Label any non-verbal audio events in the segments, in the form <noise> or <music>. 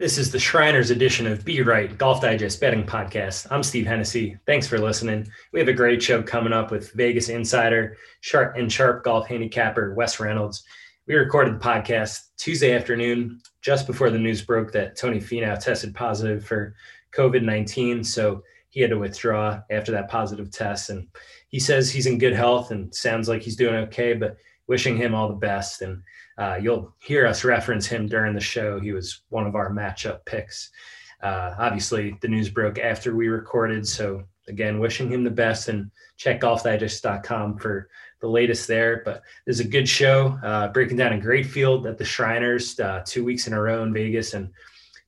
This is the Shriners edition of Be Right Golf Digest Betting Podcast. I'm Steve Hennessey. Thanks for listening. We have a great show coming up with Vegas insider, sharp and sharp golf handicapper Wes Reynolds. We recorded the podcast Tuesday afternoon, just before the news broke that Tony Finau tested positive for COVID 19. So he had to withdraw after that positive test. And he says he's in good health and sounds like he's doing okay, but wishing him all the best. And uh, you'll hear us reference him during the show. He was one of our matchup picks. Uh, obviously, the news broke after we recorded. So, again, wishing him the best and check golfdigest.com for the latest there. But there's a good show uh, breaking down a great field at the Shriners uh, two weeks in a row in Vegas and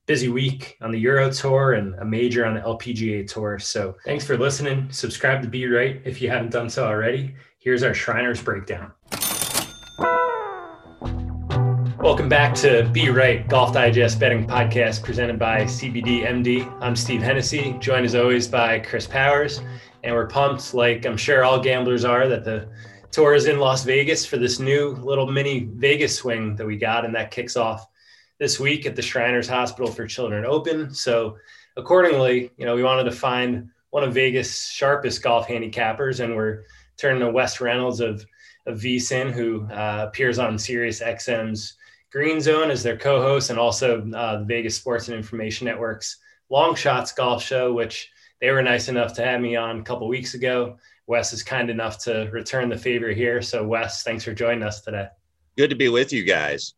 busy week on the Euro Tour and a major on the LPGA Tour. So, thanks for listening. Subscribe to Be Right if you haven't done so already. Here's our Shriners breakdown. Welcome back to Be Right Golf Digest Betting Podcast presented by CBD MD. I'm Steve Hennessey, joined as always by Chris Powers, and we're pumped, like I'm sure all gamblers are, that the tour is in Las Vegas for this new little mini Vegas swing that we got, and that kicks off this week at the Shriners Hospital for Children Open. So, accordingly, you know, we wanted to find one of Vegas' sharpest golf handicappers, and we're turning to Wes Reynolds of of VSIN, who uh, appears on Sirius XM's Green Zone as their co-host, and also uh, the Vegas Sports and Information Network's Long Shots Golf Show, which they were nice enough to have me on a couple weeks ago. Wes is kind enough to return the favor here. So, Wes, thanks for joining us today. Good to be with you guys.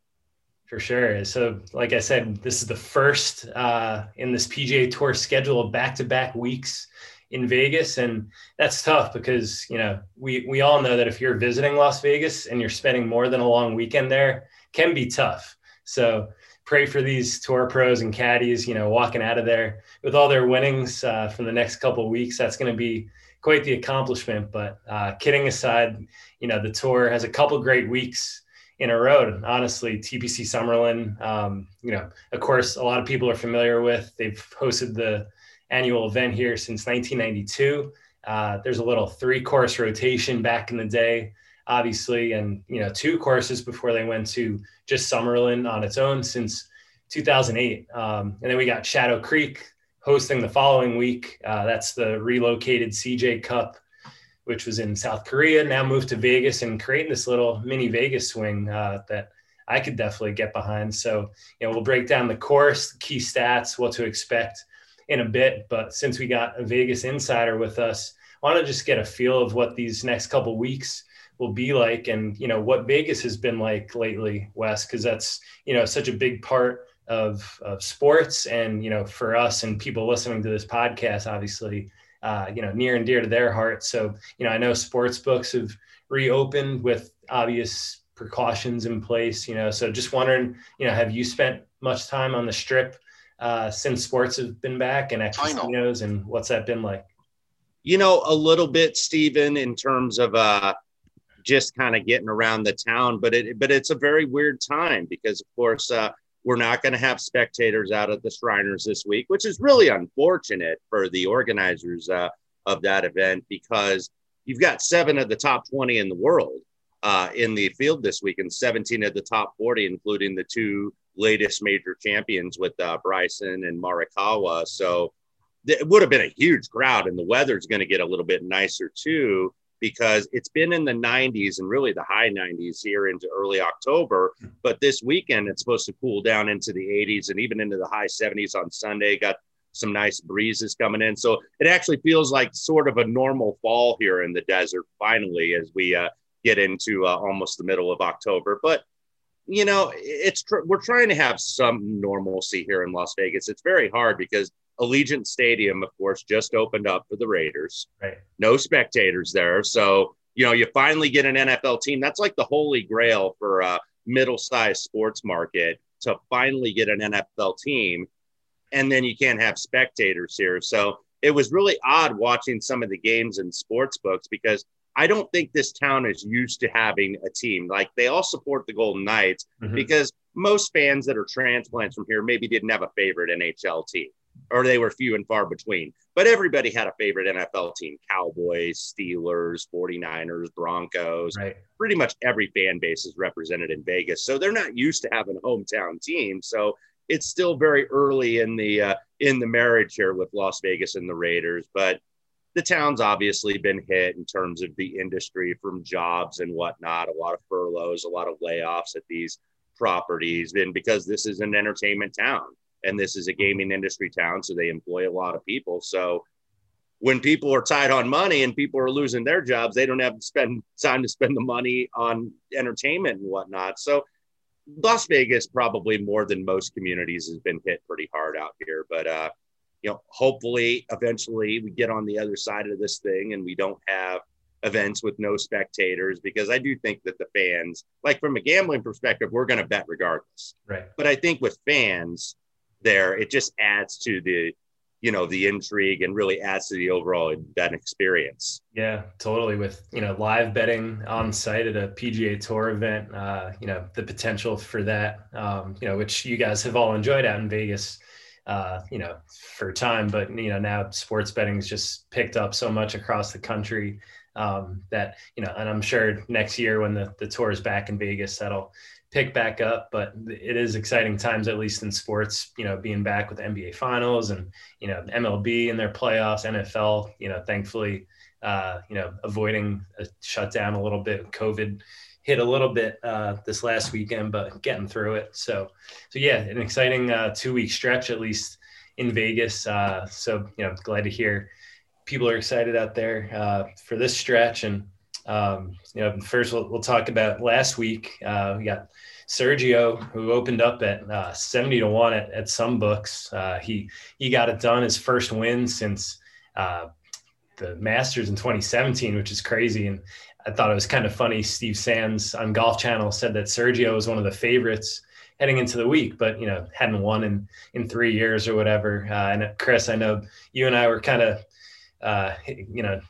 For sure. So, like I said, this is the first uh, in this PGA Tour schedule of back-to-back weeks in Vegas, and that's tough because you know we we all know that if you're visiting Las Vegas and you're spending more than a long weekend there, can be tough. So pray for these tour pros and caddies, you know, walking out of there with all their winnings uh, from the next couple weeks. That's going to be quite the accomplishment. But uh, kidding aside, you know, the tour has a couple great weeks in a row. Honestly, TPC Summerlin, um, you know, of course, a lot of people are familiar with. They've hosted the annual event here since 1992. Uh, there's a little three course rotation back in the day obviously, and you know, two courses before they went to just Summerlin on its own since 2008. Um, and then we got Shadow Creek hosting the following week. Uh, that's the relocated CJ Cup, which was in South Korea, now moved to Vegas and creating this little mini Vegas swing uh, that I could definitely get behind. So, you know, we'll break down the course, key stats, what to expect in a bit. But since we got a Vegas insider with us, I want to just get a feel of what these next couple weeks will be like and you know what vegas has been like lately wes because that's you know such a big part of, of sports and you know for us and people listening to this podcast obviously uh, you know near and dear to their hearts. So you know i know sports books have reopened with obvious precautions in place you know so just wondering you know have you spent much time on the strip uh, since sports have been back and at casinos and what's that been like? You know a little bit stephen in terms of uh just kind of getting around the town. But it but it's a very weird time because of course uh, we're not going to have spectators out at the Shriners this week, which is really unfortunate for the organizers uh, of that event because you've got seven of the top 20 in the world uh, in the field this week and 17 of the top 40, including the two latest major champions with uh, Bryson and Morikawa. So it would have been a huge crowd, and the weather's going to get a little bit nicer too because it's been in the 90s and really the high 90s here into early October. But this weekend, it's supposed to cool down into the 80s and even into the high 70s on Sunday. Got some nice breezes coming in. So it actually feels like sort of a normal fall here in the desert finally as we uh, get into uh, almost the middle of October. But you know, it's tr- we're trying to have some normalcy here in Las Vegas. It's very hard because Allegiant Stadium, of course, just opened up for the Raiders. Right. No spectators there. So, you know, you finally get an NFL team. That's like the holy grail for a middle sized sports market to finally get an NFL team. And then you can't have spectators here. So it was really odd watching some of the games in sports books because I don't think this town is used to having a team. Like they all support the Golden Knights mm-hmm. because most fans that are transplants from here maybe didn't have a favorite NHL team or they were few and far between. But everybody had a favorite NFL team Cowboys, Steelers, 49ers, Broncos. Right. Pretty much every fan base is represented in Vegas. So they're not used to having a hometown team. So it's still very early in the uh, in the marriage here with Las Vegas and the Raiders, but the town's obviously been hit in terms of the industry from jobs and whatnot. A lot of furloughs, a lot of layoffs at these properties, and because this is an entertainment town and this is a gaming industry town, so they employ a lot of people. So when people are tied on money and people are losing their jobs, they don't have to spend time to spend the money on entertainment and whatnot. So Las Vegas, probably more than most communities, has been hit pretty hard out here. But uh, you know, hopefully, eventually, we get on the other side of this thing and we don't have events with no spectators because I do think that the fans, like from a gambling perspective, we're going to bet regardless. Right. But I think with fans there, it just adds to the you know the intrigue and really adds to the overall bet experience. Yeah totally. With you know live betting on site at a pga tour event uh, you know the potential for that um, you know which you guys have all enjoyed out in vegas uh, you know for time. But you know now sports betting's just picked up so much across the country um, that you know and i'm sure next year when the, the tour is back in vegas that'll pick back up, but it is exciting times, at least in sports, you know, being back with NBA finals and, you know, MLB and their playoffs, NFL, you know, thankfully, uh, you know, avoiding a shutdown a little bit. COVID hit a little bit uh, this last weekend, but getting through it. So, so yeah, an exciting uh, two week stretch, at least in Vegas. Uh, so, you know, glad to hear people are excited out there uh, for this stretch and, um, you know, first we'll, we'll, talk about last week. Uh, we got Sergio, who opened up at uh, 70 to 1 at, at some books. Uh, he, he got it done, his first win since uh, the Masters in 2017, which is crazy. And I thought it was kind of funny. Steve Sands on Golf Channel said that Sergio was one of the favorites heading into the week, but you know hadn't won in in three years or whatever. Uh, and Chris, I know you and I were kind of uh, you know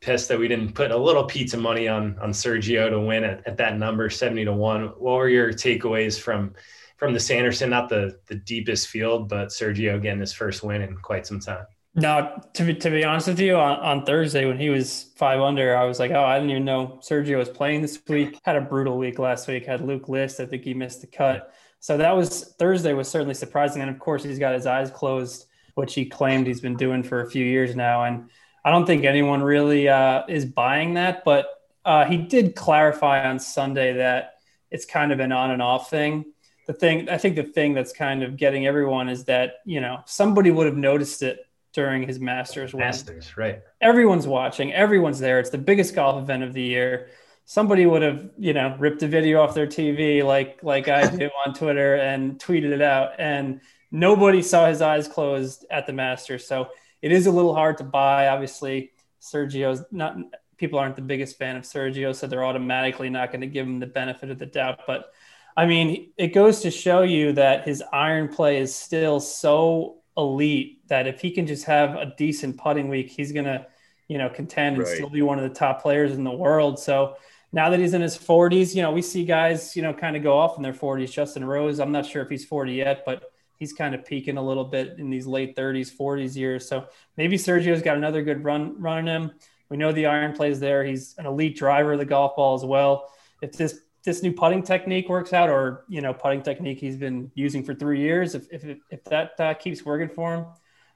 pissed that we didn't put a little pizza money on on Sergio to win at, at that number, 70 to 1. What were your takeaways from from the Sanderson? Not the the deepest field, but Sergio getting his first win in quite some time. No, to be, to be honest with you, on, on Thursday when he was five under, I was like, oh, I didn't even know Sergio was playing this week. Had a brutal week last week. Had Luke List. I think he missed the cut. So that was Thursday was certainly surprising. And of course, he's got his eyes closed, which he claimed he's been doing for a few years now. And I don't think anyone really uh, is buying that, but uh, he did clarify on Sunday that it's kind of an on and off thing. The thing, I think the thing that's kind of getting everyone is that, you know, somebody would have noticed it during his Masters win. Masters, right. Everyone's watching, everyone's there. It's the biggest golf event of the year. Somebody would have, you know, ripped a video off their TV like like I do on Twitter and tweeted it out. And nobody saw his eyes closed at the Masters. So it is a little hard to buy. Obviously, Sergio's not people aren't the biggest fan of Sergio, so they're automatically not going to give him the benefit of the doubt. But I mean, it goes to show you that his iron play is still so elite that if he can just have a decent putting week, he's going to, you know, contend and right. still be one of the top players in the world. So now that he's in his 40s, you know, we see guys, you know, kind of go off in their 40s. Justin Rose, I'm not sure if he's 40 yet, but he's kind of peaking a little bit in these late 30s, 40s years. So maybe Sergio's got another good run running him. We know the iron plays there. He's an elite driver of the golf ball as well. If this this new putting technique works out, or you know, putting technique he's been using for three years, if if, if that uh, keeps working for him,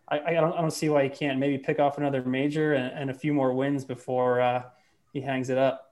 I, I don't I don't see why he can't maybe pick off another major and, and a few more wins before uh, he hangs it up.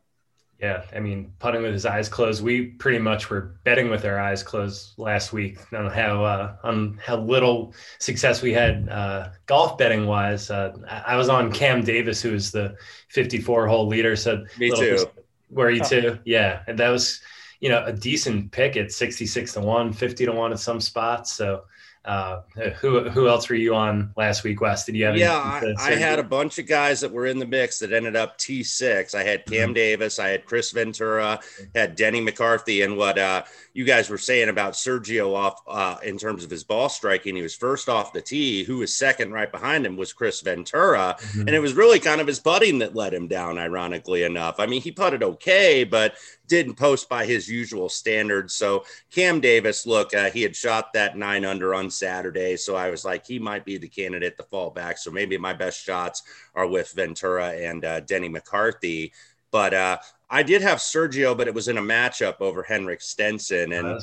Yeah, I mean, putting with his eyes closed. We pretty much were betting with our eyes closed last week on how uh, on how little success we had uh, golf betting wise. Uh, I was on Cam Davis, who is the 54 hole leader. So me too. Were you too? Yeah, and that was you know a decent pick at 66 to one, 50 to one at some spots. So uh, who who else were you on last week, Wes? Did you have? Yeah, I, I, had a bunch of guys that were in the mix that ended up T six. I had Cam mm-hmm. Davis, I had Chris Ventura, had Denny McCarthy, and what uh, you guys were saying about Sergio off uh, in terms of his ball striking. He was first off the tee. Who was second right behind him was Chris Ventura, mm-hmm. and it was really kind of his putting that let him down. Ironically enough, I mean he putted okay, but didn't post by his usual standards. So Cam Davis, look, uh, he had shot that nine under on Saturday, so I was like, he might be the candidate to fall back. So maybe my best shots are with Ventura and uh, Denny McCarthy. But uh, I did have Sergio, but it was in a matchup over Henrik Stenson. And oh,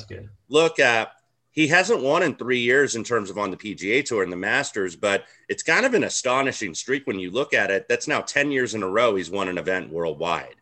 look, at he hasn't won in three years in terms of on the PGA Tour and the Masters, but it's kind of an astonishing streak when you look at it. That's now 10 years in a row he's won an event worldwide.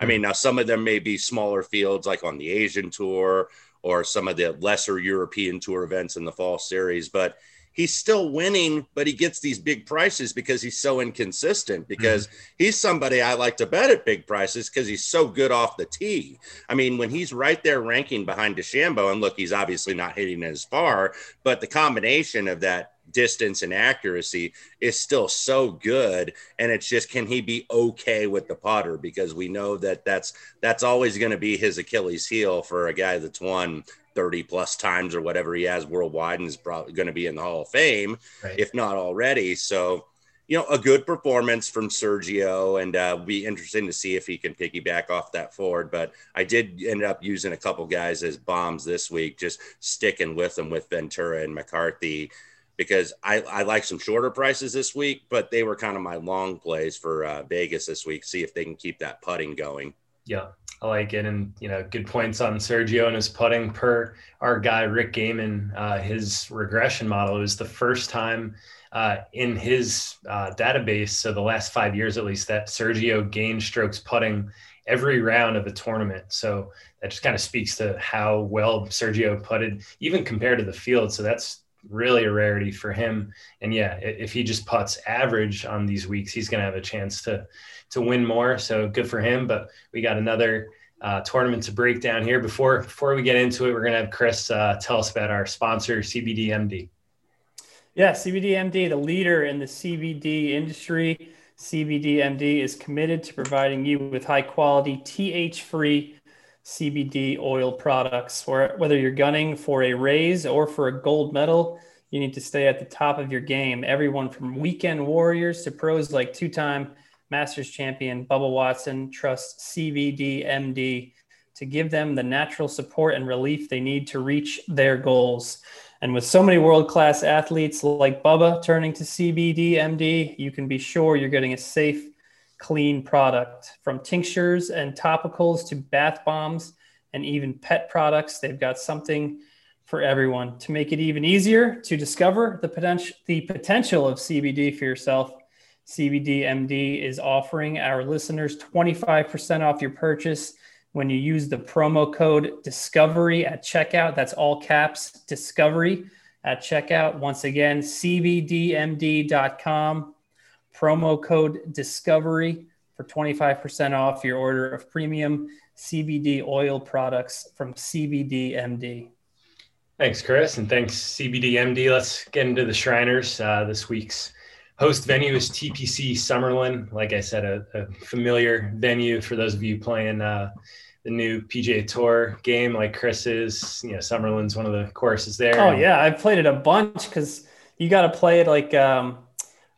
I mean, now some of them may be smaller fields like on the Asian Tour or some of the lesser European Tour events in the fall series, but he's still winning, but he gets these big prices because he's so inconsistent. Because mm-hmm. he's somebody I like to bet at big prices because he's so good off the tee. I mean, when he's right there ranking behind DeChambeau, and look, he's obviously not hitting as far, but the combination of that distance and accuracy is still so good and it's just can he be okay with the putter because we know that that's that's always going to be his achilles heel for a guy that's won 30 plus times or whatever he has worldwide and is probably going to be in the Hall of Fame, right. if not already. So, you know, a good performance from Sergio, and uh, be interesting to see if he can piggyback off that forward. But I did end up using a couple guys as bombs this week, just sticking with them with Ventura and McCarthy because I, I like some shorter prices this week, but they were kind of my long plays for uh, Vegas this week. See if they can keep that putting going. Yeah, I like it. And, you know, good points on Sergio and his putting per our guy, Rick Gehman, uh, his regression model. It was the first time uh, in his uh, database, so the last five years at least, that Sergio gained strokes putting every round of the tournament. So that just kind of speaks to how well Sergio putted, even compared to the field. So that's really a rarity for him. And yeah, if he just puts average on these weeks, he's going to have a chance to to win more. So good for him. But we got another uh, tournament to break down here. Before before we get into it, we're going to have Chris uh, tell us about our sponsor, CBDMD. Yeah, CBDMD, the leader in the CBD industry. CBDMD is committed to providing you with high quality, THC free CBD oil products. Whether you're gunning for a raise or for a gold medal, you need to stay at the top of your game. Everyone from weekend warriors to pros like two time Masters champion Bubba Watson trusts CBD MD to give them the natural support and relief they need to reach their goals. And with so many world class athletes like Bubba turning to CBD MD, you can be sure you're getting a safe, clean product. From tinctures and topicals to bath bombs and even pet products, they've got something for everyone. To make it even easier to discover the potential, the potential of CBD for yourself, CBDMD is offering our listeners 25% off your purchase when you use the promo code discovery at checkout. That's all caps discovery at checkout. Once again, CBDMD.com, promo code discovery for 25% off your order of premium CBD oil products from CBDMD. Thanks, Chris, and thanks, CBDMD. Let's get into the Shriners uh, this week's host venue is TPC Summerlin. Like I said, a, a familiar venue for those of you playing uh, the new PGA Tour game, like Chris is. You know, Summerlin's one of the courses there. Oh yeah, I've played it a bunch because you got to play it like. Um,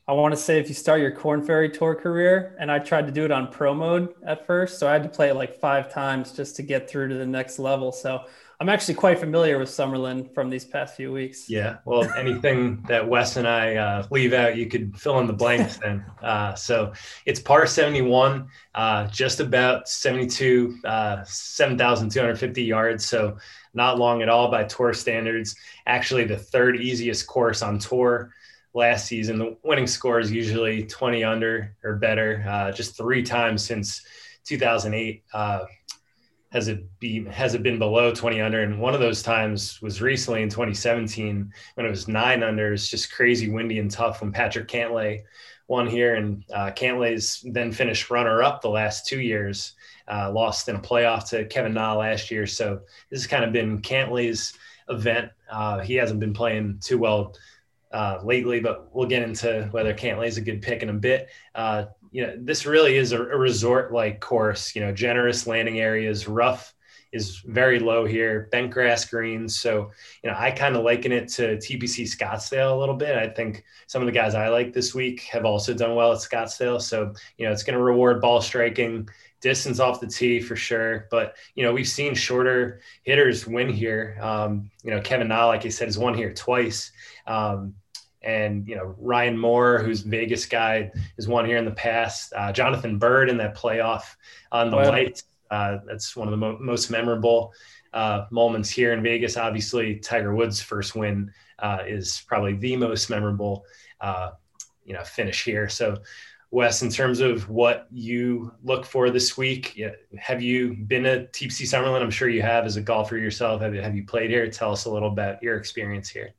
I want to say if you start your Corn Ferry Tour career, and I tried to do it on pro mode at first, so I had to play it like five times just to get through to the next level. So I'm actually quite familiar with Summerlin from these past few weeks. Yeah. Well, anything that Wes and I uh, leave out, you could fill in the blanks then. <laughs> Uh, so it's par 71, uh, just about 72, uh, 7,250 yards. So not long at all by tour standards. Actually, the third easiest course on tour last season. The winning score is usually 20 under or better, uh, just three times since 2008 has it be has it been below 20 under? And one of those times was recently in 2017 when it was nine under. It's just crazy windy and tough when patrick cantlay won here. And uh, cantlay's then finished runner up the last two years uh, lost in a playoff to kevin na last year. So this has kind of been cantlay's event. Uh, he hasn't been playing too well uh, lately, but we'll get into whether Cantlay is a good pick in a bit. Uh, you know, this really is a, a resort like course, you know, generous landing areas, rough is very low here, bent grass greens. So, you know, I kind of liken it to TPC Scottsdale a little bit. I think some of the guys I like this week have also done well at Scottsdale. So, you know, it's going to reward ball striking, distance off the tee for sure. But, you know, we've seen shorter hitters win here. Um, you know, Kevin Na, like I said, has won here twice. Um, and you know Ryan Moore, who's Vegas guy, is one here in the past. Uh, Jonathan Byrd in that playoff on the oh, lights. Uh, that's one of the mo- most memorable. uh, moments here in Vegas. Obviously, Tiger Woods' first win uh, is probably the most memorable, uh, you know, finish here. So, Wes, in terms of what you look for this week, have you been at TPC Summerlin? I'm sure you have as a golfer yourself. Have, have you played here? Tell us a little about your experience here.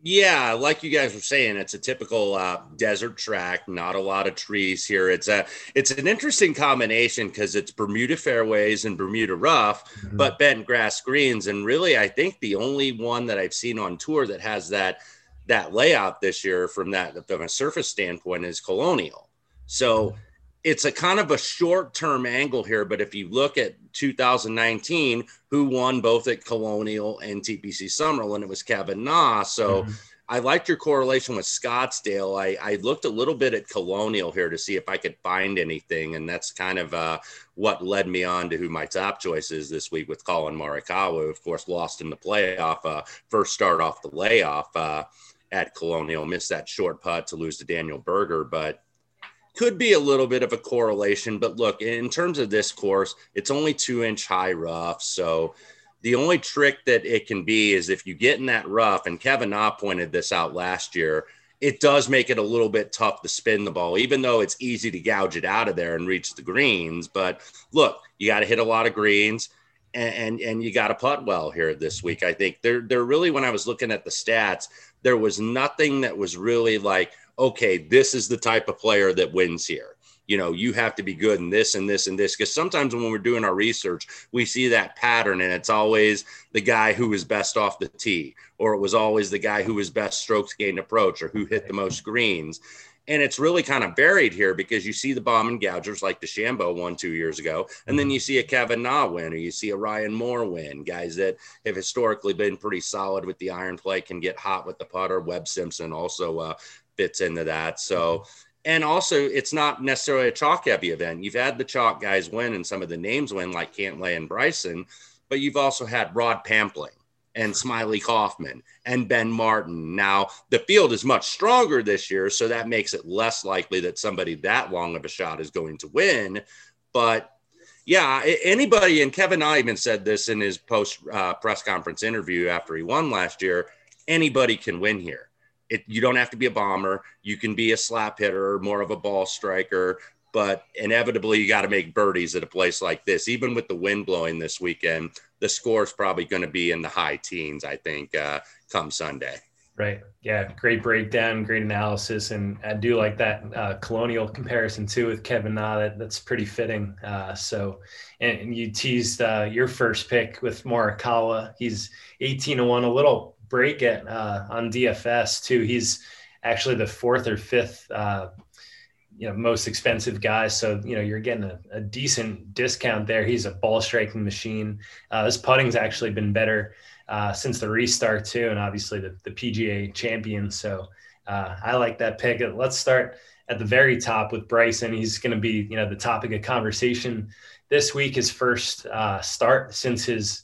Yeah, like you guys were saying, it's a typical uh, desert track. Not a lot of trees here. It's a it's an interesting combination because it's Bermuda fairways and Bermuda rough, mm-hmm. but bent grass greens. And really, I think the only one that I've seen on tour that has that that layout this year from that from a surface standpoint is Colonial. So it's a kind of a short term angle here, but if you look at 2019, who won both at Colonial and TPC Summerlin, it was Kevin Na. So mm-hmm. I liked your correlation with Scottsdale. I, I, looked a little bit at Colonial here to see if I could find anything, and that's kind of uh, what led me on to who my top choice is this week with Collin Morikawa, of course, lost in the playoff, uh, first start off the layoff uh, at Colonial, missed that short putt to lose to Daniel Berger, but could be a little bit of a correlation, but look, in terms of this course, it's only two inch high rough. So the only trick that it can be is if you get in that rough, and Kevin Na pointed this out last year, it does make it a little bit tough to spin the ball, even though it's easy to gouge it out of there and reach the greens. But look, you got to hit a lot of greens. And, and, and you got to putt well here this week. I think they're they're really when I was looking at the stats, there was nothing that was really like, okay, this is the type of player that wins here. You know, you have to be good in this and this and this. Because sometimes when we're doing our research, we see that pattern and it's always the guy who is best off the tee, or it was always the guy who was best strokes gained approach, or who hit the most greens. And it's really kind of buried here because you see the bomb and gougers like DeChambeau won two years ago. And then mm-hmm. you see a Kevin Na win, or you see a Ryan Moore win, guys that have historically been pretty solid with the iron play, can get hot with the putter. Webb Simpson also uh, fits into that. So, and also it's not necessarily a chalk heavy event. You've had the chalk guys win and some of the names win, like Cantlay and Bryson, but you've also had Rod Pampling and Smylie Kaufman and Ben Martin. Now, the field is much stronger this year, so that makes it less likely that somebody that long of a shot is going to win. But yeah, anybody, and Kevin even said this in his post uh, press conference interview after he won last year anybody can win here it, you don't have to be a bomber. You can be a slap hitter, more of a ball striker, but inevitably you got to make birdies at a place like this. Even with the wind blowing this weekend, the score is probably going to be in the high teens, I think, uh, come Sunday. Right. Yeah. Great breakdown, great analysis. And I do like that uh, colonial comparison too with Kevin Na. That, that's pretty fitting. Uh, so, and, and you teased uh, your first pick with Morikawa. He's 18 to 1, a little break it uh, on DFS too. He's actually the fourth or fifth, uh, you know, most expensive guy. So you know you're getting a, a decent discount there. He's a ball striking machine. Uh, his putting's actually been better uh, since the restart too, and obviously the, the PGA champion. So uh, I like that pick. Let's start at the very top with Bryson. He's going to be you know the topic of conversation this week. His first uh, start since his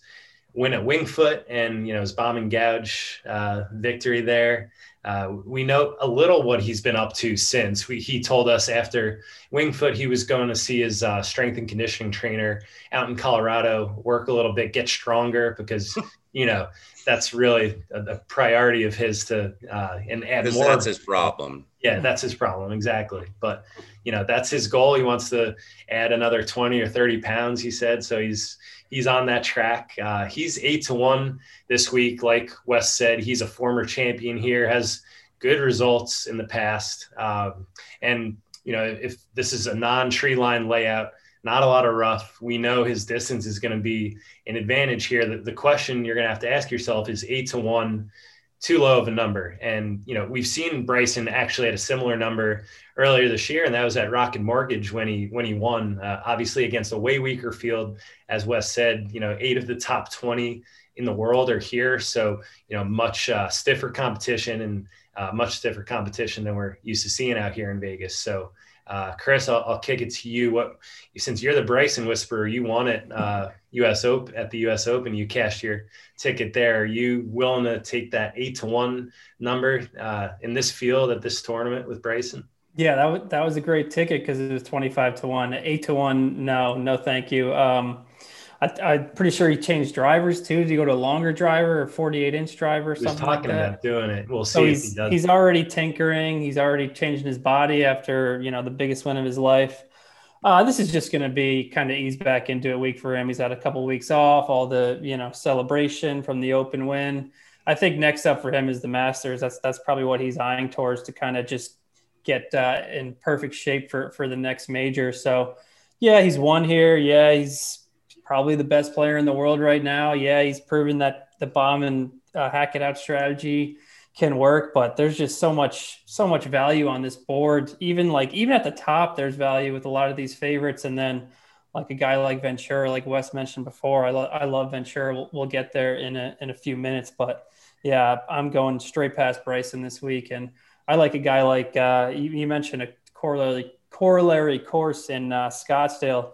win at Wingfoot and you know his bomb and gouge uh, victory there. Uh, we know a little what he's been up to since. We, he told us after Wingfoot he was going to see his uh, strength and conditioning trainer out in Colorado, work a little bit, get stronger because <laughs> you know that's really a, a priority of his to uh, and add more. That's his problem. Yeah, that's his problem exactly. But you know that's his goal. He wants to add another twenty or thirty pounds. He said so. He's he's on that track. Uh, he's eight to one this week. Like Wes said, he's a former champion here, has good results in the past. Um, and, you know, if this is a non tree line layout, not a lot of rough, we know his distance is going to be an advantage here. The, the question you're going to have to ask yourself is eight to one too low of a number. And, you know, we've seen Bryson actually at a similar number earlier this year, and that was at Rocket Mortgage when he when he won, uh, obviously against a way weaker field. As Wes said, you know, eight of the top 20 in the world are here. So, you know, much uh, stiffer competition and uh, much stiffer competition than we're used to seeing out here in Vegas. So, uh, Chris, I'll, I'll, kick it to you. What since you're the Bryson Whisperer, you won it uh, U.S. Open at the U.S. Open. You cashed your ticket there. Are you willing to take that eight to one number uh, in this field at this tournament with Bryson? Yeah, that was that was a great ticket because it was twenty five to one. Eight to one, no, no, thank you. Um, I, am pretty sure he changed drivers too. Did he go to a longer driver or 48 inch driver or something talking like that? about doing it. We'll see so he's, he does. He's already tinkering. He's already changing his body after, you know, the biggest win of his life. Uh, this is just going to be kind of ease back into a week for him. He's had a couple weeks off, all the, you know, celebration from the open win. I think next up for him is the Masters. That's, that's probably what he's eyeing towards to kind of just get uh, in perfect shape for, for the next major. So yeah, he's won here. Yeah. He's, probably the best player in the world right now. Yeah, he's proven that the bomb and uh, hack it out strategy can work, but there's just so much so much value on this board. Even like even at the top, there's value with a lot of these favorites, and then like a guy like Ventura, like Wes mentioned before, I, lo- I love Ventura. We'll, we'll get there in a in a few minutes, but yeah, I'm going straight past Bryson this week, and I like a guy like uh, you, you mentioned a corollary corollary course in uh, Scottsdale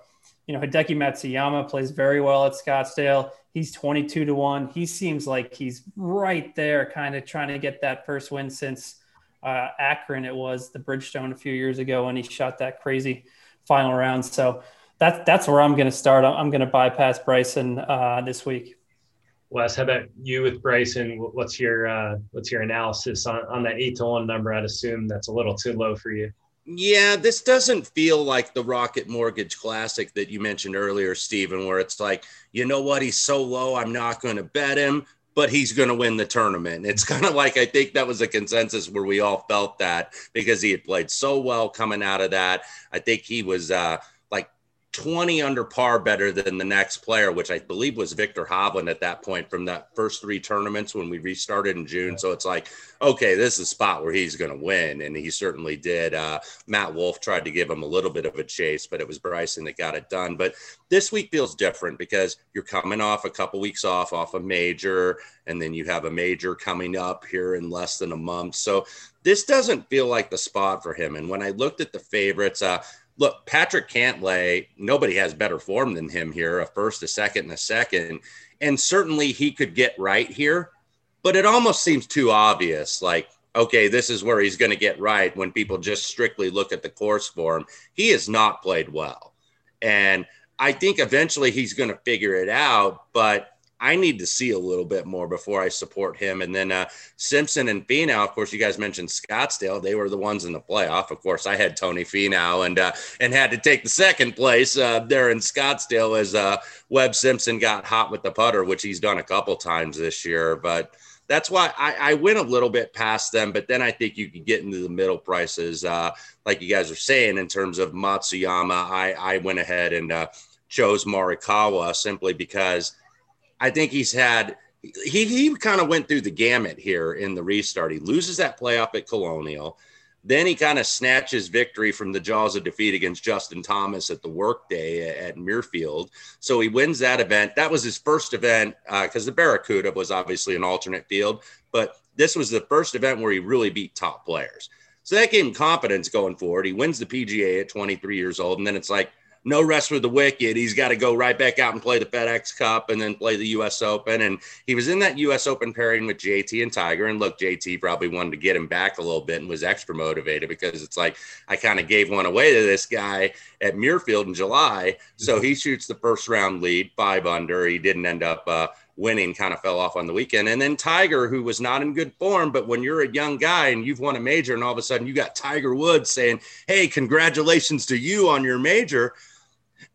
you know, Hideki Matsuyama plays very well at Scottsdale. He's 22 to 1. He seems like he's right there, kind of trying to get that first win since uh, Akron. It was the Bridgestone a few years ago when he shot that crazy final round. So that's that's where I'm going to start. I'm going to bypass Bryson uh, this week. Wes, how about you with Bryson? What's your uh, what's your analysis on, on that eight to one number? I'd assume that's a little too low for you. Yeah, this doesn't feel like the Rocket Mortgage Classic that you mentioned earlier, Stephen, where it's like, you know what, he's so low, I'm not going to bet him, but he's going to win the tournament. It's <laughs> kind of like I think that was a consensus where we all felt that because he had played so well coming out of that. I think he was uh, 20 under par better than the next player, which I believe was Viktor Hovland at that point from that first three tournaments when we restarted in June. So it's like, okay, this is a spot where he's going to win. And he certainly did. Uh, Matt Wolff tried to give him a little bit of a chase, but it was Bryson that got it done. But this week feels different because you're coming off a couple weeks off, off a major, and then you have a major coming up here in less than a month. So this doesn't feel like the spot for him. And when I looked at the favorites, uh, look, Patrick Cantlay, nobody has better form than him here, a first, a second, and a second. And certainly he could get right here, but it almost seems too obvious. Like, okay, this is where he's going to get right when people just strictly look at the course form. He has not played well. And I think eventually he's going to figure it out, but I need to see a little bit more before I support him. And then uh, Simpson and Finau, of course, you guys mentioned Scottsdale. They were the ones in the playoff. Of course, I had Tony Finau and uh, and had to take the second place uh, there in Scottsdale as uh, Webb Simpson got hot with the putter, which he's done a couple times this year. But that's why I, I, went a little bit past them. But then I think you could get into the middle prices, uh, like you guys are saying, in terms of Matsuyama. I, I went ahead and uh, chose Morikawa simply because – I think he's had he he kind of went through the gamut here in the restart. He loses that playoff at Colonial. Then he kind of snatches victory from the jaws of defeat against Justin Thomas at the workday at Muirfield. So he wins that event. That was his first event because uh, the Barracuda was obviously an alternate field, but this was the first event where he really beat top players. So that gave him confidence going forward. He wins the PGA at 23 years old. And then it's like, no rest for the wicked. He's got to go right back out and play the FedEx Cup and then play the U.S. Open. And he was in that U.S. Open pairing with JT and Tiger. And look, JT probably wanted to get him back a little bit and was extra motivated because it's like I kind of gave one away to this guy at Muirfield in July. So he shoots the first round lead, five under. He didn't end up. Uh, winning kind of fell off on the weekend. And then Tiger, who was not in good form, but when you're a young guy and you've won a major, and all of a sudden you got Tiger Woods saying, Hey, congratulations to you on your major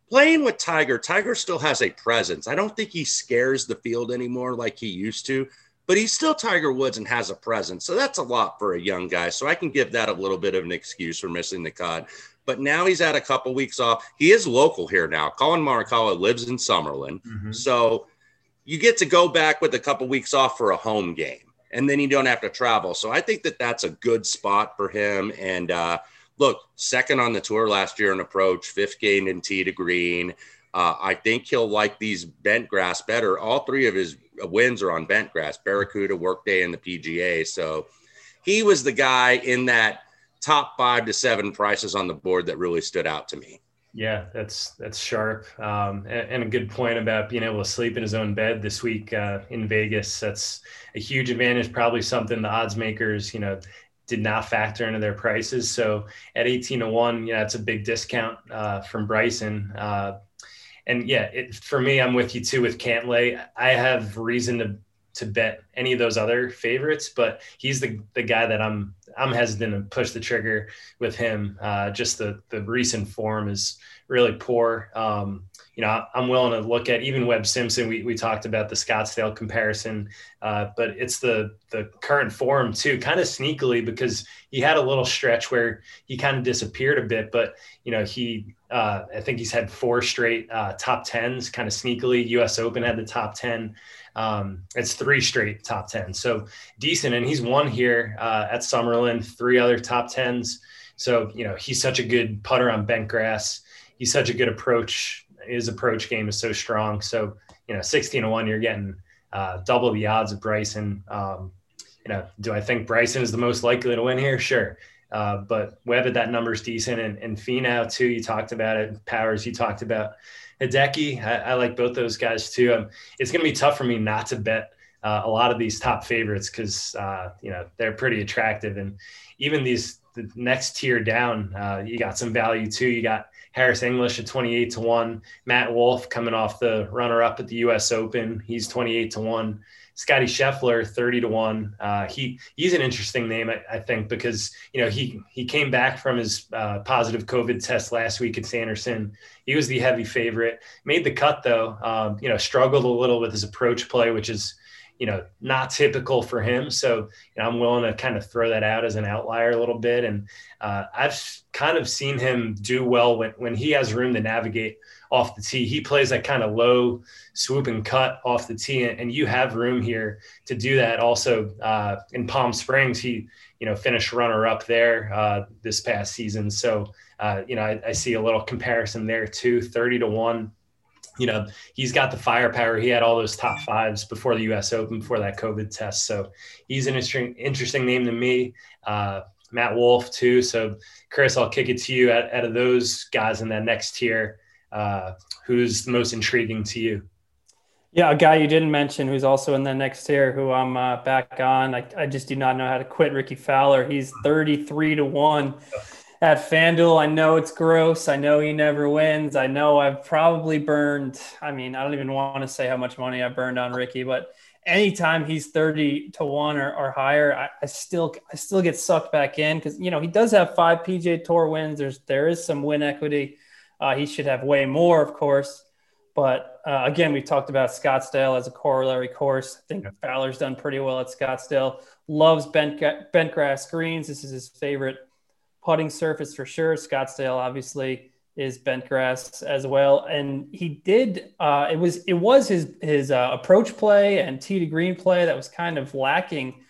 playing with Tiger, Tiger still has a presence. I don't think he scares the field anymore like he used to, but he's still Tiger Woods and has a presence. So that's a lot for a young guy. So I can give that a little bit of an excuse for missing the cut. But now he's had a couple weeks off. He is local here now. Collin Morikawa lives in Summerlin. Mm-hmm. So you get to go back with a couple weeks off for a home game and then you don't have to travel. So I think that that's a good spot for him. And, uh, look, second on the tour last year in approach, fifth gained in tee to green. Uh, I think he'll like these bent grass better. All three of his wins are on bent grass, Barracuda, Workday, and the PGA. So he was the guy in that top five to seven prices on the board that really stood out to me. Yeah, that's that's sharp, um, and, and, a good point about being able to sleep in his own bed this week uh, in Vegas. That's a huge advantage. Probably something the odds makers, you know, did not factor into their prices. So at 18 to one, yeah, it's a big discount uh, from Bryson. Uh, and yeah, it, for me, I'm with you too with Cantlay. I have reason to to bet any of those other favorites, but he's the the guy that I'm I'm hesitant to push the trigger with him. Uh, just the the recent form is really poor. Um, you know, I'm willing to look at even Webb Simpson. We, we talked about the Scottsdale comparison, uh, but it's the the current form too, kind of sneakily because he had a little stretch where he kind of disappeared a bit, but you know he uh, I think he's had four straight uh, top tens, kind of sneakily. U.S. Open had the top ten. Um, it's three straight top ten, so decent, and he's won here uh, at Summerlin, three other top tens. So you know he's such a good putter on bent grass. He's such a good approach his approach game is so strong. So, you know, 16 to one, you're getting uh, double the odds of Bryson. Um, you know, do I think Bryson is the most likely to win here? Sure. Uh, but Webb at that number is decent. And, and Finau, too, you talked about it. Powers, you talked about Hideki. I, I like both those guys, too. Um, it's going to be tough for me not to bet uh, a lot of these top favorites because, uh, you know, they're pretty attractive. And even these, the next tier down, uh, you got some value, too. You got Harris English at 28 to 1. Matt Wolff coming off the runner up at the US Open. He's 28 to 1. Scottie Scheffler, 30 to 1. Uh, he he's an interesting name, I, I, think, because you know he he came back from his uh, positive COVID test last week at Sanderson. He was the heavy favorite. Made the cut though. Um, you know, struggled a little with his approach play, which is you know, not typical for him. So you know, I'm willing to kind of throw that out as an outlier a little bit. And uh, I've kind of seen him do well when, when he has room to navigate off the tee. He plays that kind of low swoop and cut off the tee, and you have room here to do that. Also, uh, in Palm Springs, he you know finished runner up there uh, this past season. So uh, you know I, I, see a little comparison there too. Thirty to one you know, he's got the firepower. He had all those top fives before the U.S. Open, before that COVID test. So he's an interesting, interesting name to me. Uh, Matt Wolff too. So Chris, I'll kick it to you. Out, out of those guys in that next tier, uh, who's most intriguing to you? Yeah, a guy you didn't mention who's also in the next tier, who I'm uh, back on. I, I just do not know how to quit Rickie Fowler. He's 33 to one at FanDuel. I know it's gross. I know he never wins. I know I've probably burned, I mean, I don't even want to say how much money I burned on Rickie, but anytime he's 30 to 1 or, or higher, I, I, still I still get sucked back in because you know he does have five PGA tour wins. There's there is some win equity. Uh, he should have way more, of course. But uh, again, we've talked about Scottsdale as a corollary course. I think yeah. Fowler's done pretty well at Scottsdale. Loves bent, bent grass greens. This is his favorite putting surface for sure. Scottsdale obviously is bent grass as well, and he did. Uh, it was it was his his uh, approach play and tee to green play that was kind of lacking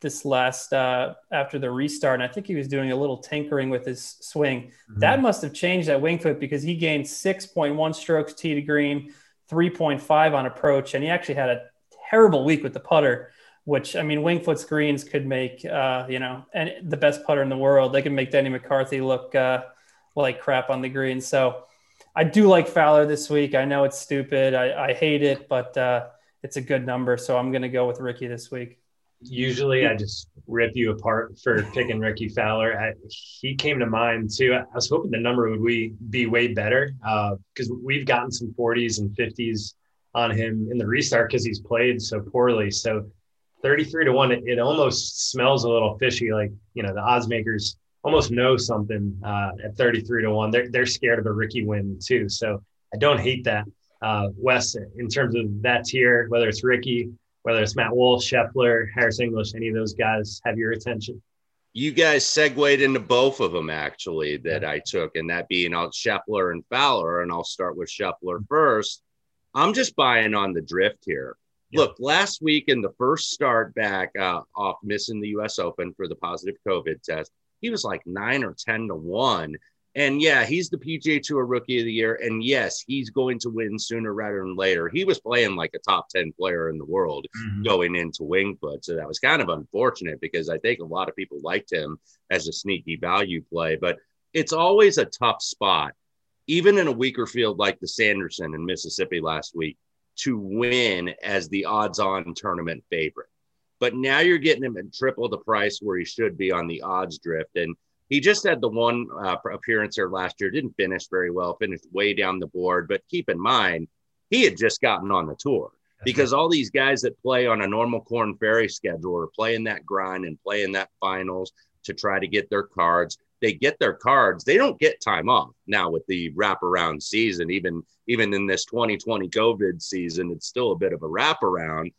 this last uh, after the restart. And I think he was doing a little tinkering with his swing. Mm-hmm. That must have changed that wing Foot because he gained six point one strokes tee to green, three point five on approach, and he actually had a terrible week with the putter which I mean, Winged Foot screens could make, uh, you know, and the best putter in the world. They can make Denny McCarthy look uh, like crap on the green. So I do like Fowler this week. I know it's stupid. I, I hate it, but uh, it's a good number. So I'm going to go with Rickie this week. Usually I just rip you apart for picking Rickie Fowler. I, he came to mind too. I was hoping the number would we be way better because uh, we've gotten some 40s and 50s on him in the restart because he's played so poorly. So 33 to 1 it, it, almost smells a little fishy like you know the odds makers almost know something uh, at 33 to 1 they're, they're scared of a rickie win too. So i don't hate that uh, wes in terms of that tier whether it's rickie whether it's matt wolff scheffler harris english any of those guys have your attention? You guys segued into both of them actually that i took and that being out scheffler and fowler and i'll start with scheffler first. I'm just buying on the drift here Look, last week in the first start back uh, off missing the U.S. Open for the positive COVID test, he was like nine or ten to one. And yeah, he's the PGA Tour Rookie of the Year, and yes, he's going to win sooner rather than later. He was playing like a top ten player in the world mm-hmm. going into Winged Foot, so that was kind of unfortunate because I think a lot of people liked him as a sneaky value play. But it's always a tough spot, even in a weaker field like the Sanderson in Mississippi last week to win as the odds on tournament favorite. But now you're getting him at triple the price where he should be on the odds drift. And He just had the one uh, appearance there last year, didn't finish very well, finished way down the board. But keep in mind, he had just gotten on the tour because all these guys that play on a normal Corn Ferry schedule are playing that grind and playing that finals to try to get their cards. They get their cards. They don't get time off now with the wraparound season. Even even in this 2020 COVID season, it's still a bit of a wraparound.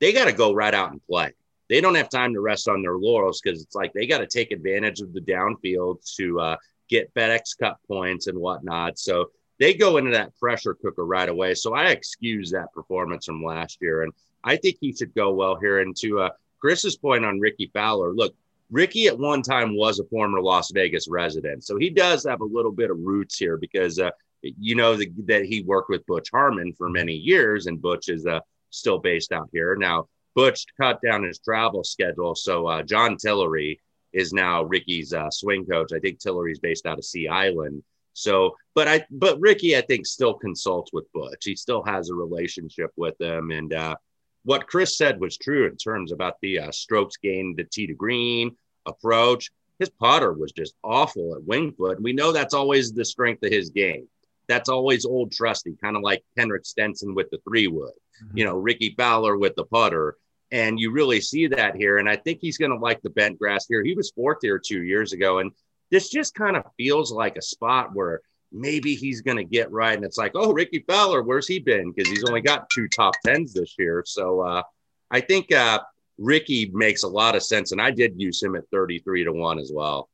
They got to go right out and play. They don't have time to rest on their laurels because it's like they got to take advantage of the downfield to uh, get FedEx Cup points and whatnot. So they go into that pressure cooker right away. So I excuse that performance from last year, and I think he should go well here. And to uh, Chris's point on Rickie Fowler, look, Rickie at one time was a former Las Vegas resident, so he does have a little bit of roots here because uh, you know the, that he worked with Butch Harmon for many years, and Butch is uh, still based out here now. Butch cut down his travel schedule, so uh, John Tillery is now Rickie's uh, swing coach. I think Tillery's based out of Sea Island. So, but I, but Rickie, I think still consults with Butch. He still has a relationship with them. And uh, what Chris said was true in terms about the uh, strokes gained, the tee to green approach. His putter was just awful at Winged Foot. We know that's always the strength of his game. That's always old trusty, kind of like Henrik Stenson with the three wood, mm-hmm. you know, Rickie Fowler with the putter. And you really see that here. And I think he's going to like the bent grass here. He was fourth here two years ago. And this just kind of feels like a spot where maybe he's going to get right. And it's like, oh, Rickie Fowler, where's he been? Because he's only got two top tens this year. So uh, I think uh, Rickie makes a lot of sense. And I did use him at 33 to 1 as well.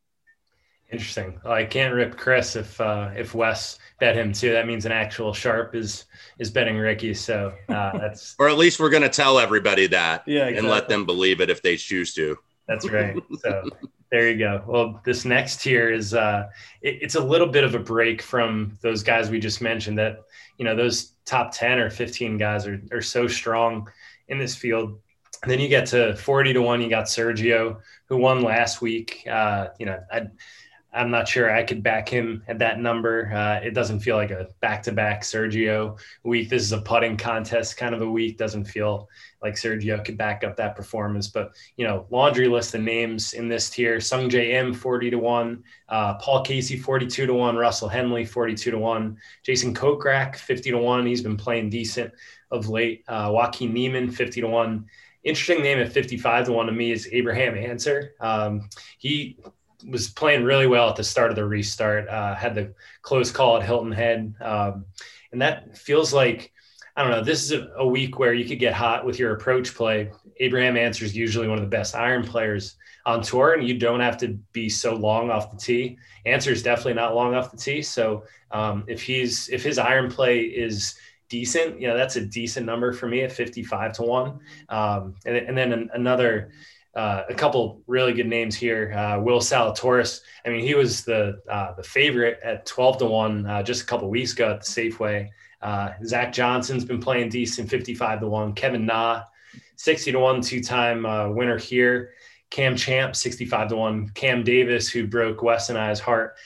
Interesting. Well, I can't rip Chris if uh, if Wes bet him too. That means an actual sharp is is betting Rickie. So uh, <laughs> that's or at least we're going to tell everybody that, yeah, exactly. and let them believe it if they choose to. That's right. So <laughs> there you go. Well, this next tier is uh, it, it's a little bit of a break from those guys we just mentioned. That you know those top ten or fifteen guys are are so strong in this field. And then you get to forty to one. You got Sergio, who won last week. Uh, you know, I I'm not sure I could back him at that number. Uh, it doesn't feel like a back-to-back Sergio week. This is a putting contest kind of a week. Doesn't feel like Sergio could back up that performance. But you know, laundry list of names in this tier: Sungjae Im forty to one, uh, Paul Casey forty-two to one, Russell Henley forty-two to one, Jason Kokrak fifty to one. He's been playing decent of late. Uh, Joaquin Niemann fifty to one. Interesting name at 55 to 1 to me is Abraham Ancer. Um, he was playing really well at the start of the restart. Uh, had the close call at Hilton Head, um, and that feels like I don't know. This is a, a, week where you could get hot with your approach play. Abraham Ancer is usually one of the best iron players on tour, and you don't have to be so long off the tee. Ancer is definitely not long off the tee. So um, if he's if his iron play is decent, you know that's a decent number for me at fifty five to one. Um, and, and then an, another uh, a couple really good names here. Uh, Will Zalatoris. I mean, he was the uh, the favorite at twelve to one uh, just a couple weeks ago at the Safeway. Uh, Zach Johnson's been playing decent, fifty-five to one. Kevin Na, sixty to one, two-time uh, winner here. Cam Champ, sixty-five to one. Cam Davis, who broke Wes and I's heart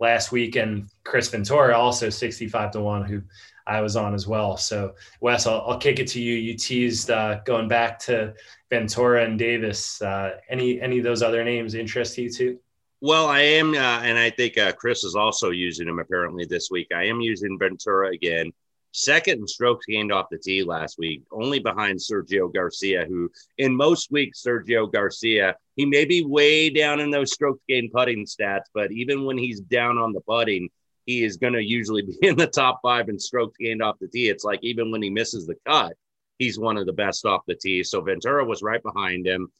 last week, and Chris Ventura also sixty-five to one, who I was on as well. So, Wes, I'll, I'll kick it to you. You teased uh, going back to Ventura and Davis. Uh, any any of those other names interest you too? Well, I am, uh, and I think uh, Chris is also using him apparently this week. I am using Ventura again. Second in strokes gained off the tee last week, only behind Sergio Garcia, who in most weeks, Sergio Garcia, he may be way down in those strokes gained putting stats, but even when he's down on the putting, he is going to usually be <laughs> in the top five in strokes gained off the tee. It's like even when he misses the cut, he's one of the best off the tee. So Ventura was right behind him.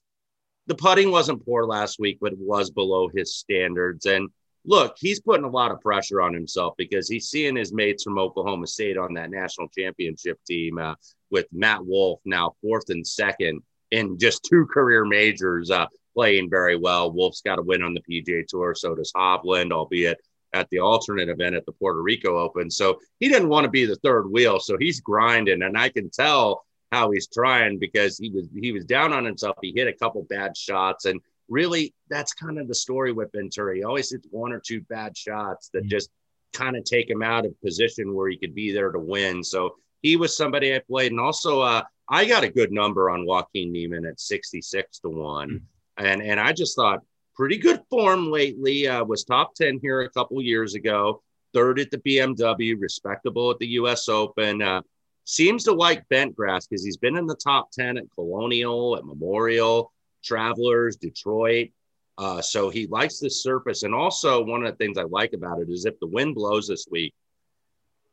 The putting wasn't poor last week, but it was below his standards. And look, he's putting a lot of pressure on himself because he's seeing his mates from Oklahoma State on that national championship team uh, with Matt Wolff now fourth and second in just two career majors, uh, playing very well. Wolff's got a win on the PGA Tour, so does Hovland, albeit at the alternate event at the Puerto Rico Open. So he didn't want to be the third wheel. So he's grinding, and I can tell how he's trying because he was he was down on himself. He hit a couple bad shots, and really that's kind of the story with Ventura. He always hits one or two bad shots that mm-hmm. just kind of take him out of position where he could be there to win. So he was somebody I played, and also uh, I got a good number on Joaquin Niemann at sixty six to one, mm-hmm. and and I just thought pretty good form lately. Uh, was top 10 here a couple years ago, third at the BMW, respectable at the US Open. Uh, seems to like bent grass because he's been in the top 10 at Colonial, at Memorial, Travelers, Detroit. Uh, so he likes this surface. And also, one of the things I like about it is if the wind blows this week,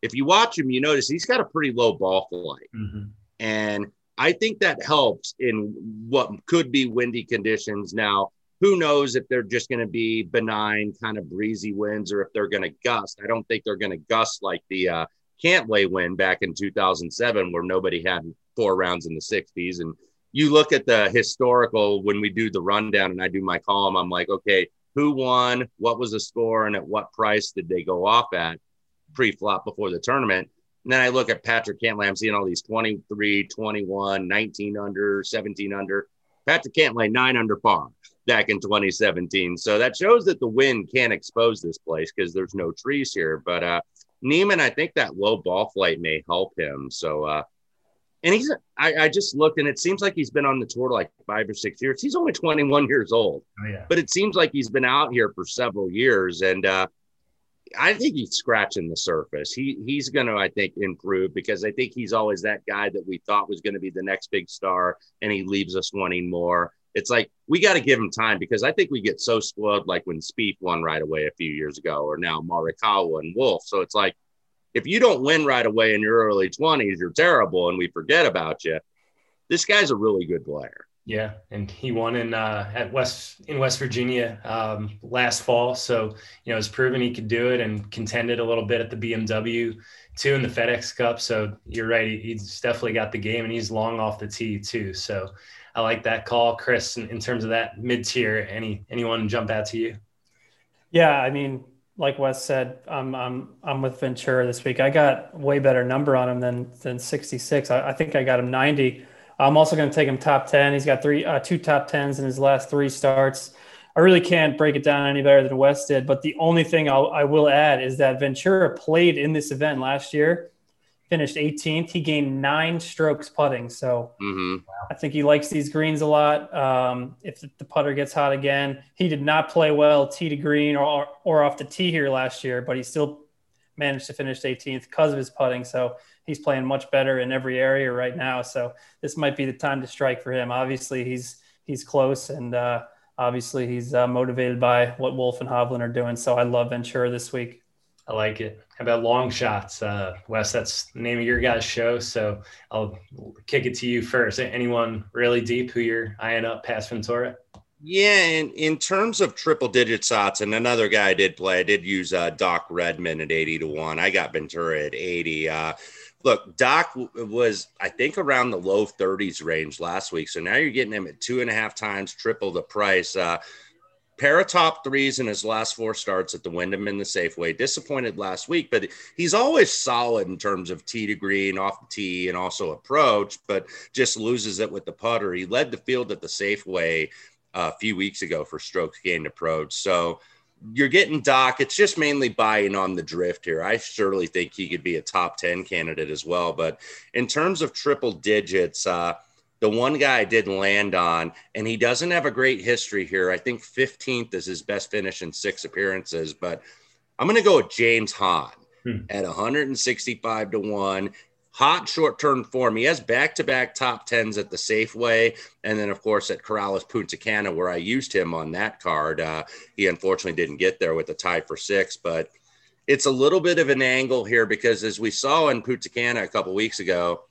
if you watch him, you notice he's got a pretty low ball flight. Mm-hmm. And I think that helps in what could be windy conditions. Now, who knows if they're just going to be benign, kind of breezy winds or if they're going to gust. I don't think they're going to gust like the uh, Cantlay win back in 2007, where nobody had four rounds in the 60s. And you look at the historical when we do the rundown and I do my column, I'm like, okay, who won? What was the score? And at what price did they go off at pre flop before the tournament? And then I look at Patrick Cantlay, I'm seeing all these 23, 21, 19 under, 17 under. Patrick Cantlay, nine under par back in 2017. So that shows that the wind can't expose this place because there's no trees here. But uh, Niemann, I think that low ball flight may help him. So, uh, and he's, I, I, just looked and it seems like he's been on the tour like five or six years. He's only 21 years old, oh, yeah. but it seems like he's been out here for several years. And uh, I think he's scratching the surface. He he's going to, I think, improve because I think he's always that guy that we thought was going to be the next big star, and he leaves us wanting more. It's like we got to give him time because I think we get so spoiled, like when Spieth won right away a few years ago, or now Morikawa and Wolff. So it's like if you don't win right away in your early twenties, you're terrible, and we forget about you. This guy's a really good player. Yeah, and he won in uh, at West in West Virginia um, last fall. So you know, has proven he could do it and contended a little bit at the BMW too in the FedEx Cup. So you're right, he's definitely got the game, and he's long off the tee too. So I like that call, Chris. In, in terms of that mid tier, any anyone jump out to you? Yeah, I mean, like Wes said, I'm I'm I'm with Ventura this week. I got way better number on him than than 66. I, I think I got him 90. I'm also going to take him top 10. He's got three, uh, two top 10s in his last three starts. I really can't break it down any better than Wes did. But the only thing I'll, I will add is that Ventura played in this event last year, finished 18th. He gained nine strokes putting. So mm-hmm. I think he likes these greens a lot. Um, if the putter gets hot again, he did not play well tee to green or, or off the tee here last year, but he still managed to finish 18th because of his putting. So he's playing much better in every area right now. So this might be the time to strike for him. Obviously, he's he's close, and uh, obviously he's uh, motivated by what Wolff and Hovland are doing. So I love Ventura this week. I like it. How about long shots, uh, Wes? That's the name of your guys' show. So I'll kick it to you first. Anyone really deep who you're eyeing up past Ventura? Yeah, in, in terms of triple digit shots, and another guy I did play, I did use uh, Doc Redman at 80 to 1. I got Ventura at 80. Uh, look, Doc was, I think, around the low 30s range last week. So now you're getting him at two and a half times triple the price. Uh, pair of top threes in his last four starts at the Wyndham in the Safeway. Disappointed last week, but he's always solid in terms of tee to green, off the tee, and also approach, but just loses it with the putter. He led the field at the Safeway uh, a few weeks ago for strokes gained approach. So you're getting Doc. It's just mainly buying on the drift here. I surely think he could be a top 10 candidate as well. But in terms of triple digits, uh, the one guy I did land on, and he doesn't have a great history here. I think 15th is his best finish in six appearances, but I'm going to go with James Hahn hmm. at 165 to 1 hot short term form. He has back to back top tens at the Safeway. And then, of course, at Corales Punta Cana, where I used him on that card. Uh, he unfortunately didn't get there with a tie for six, but it's a little bit of an angle here because as we saw in Punta Cana a couple weeks ago,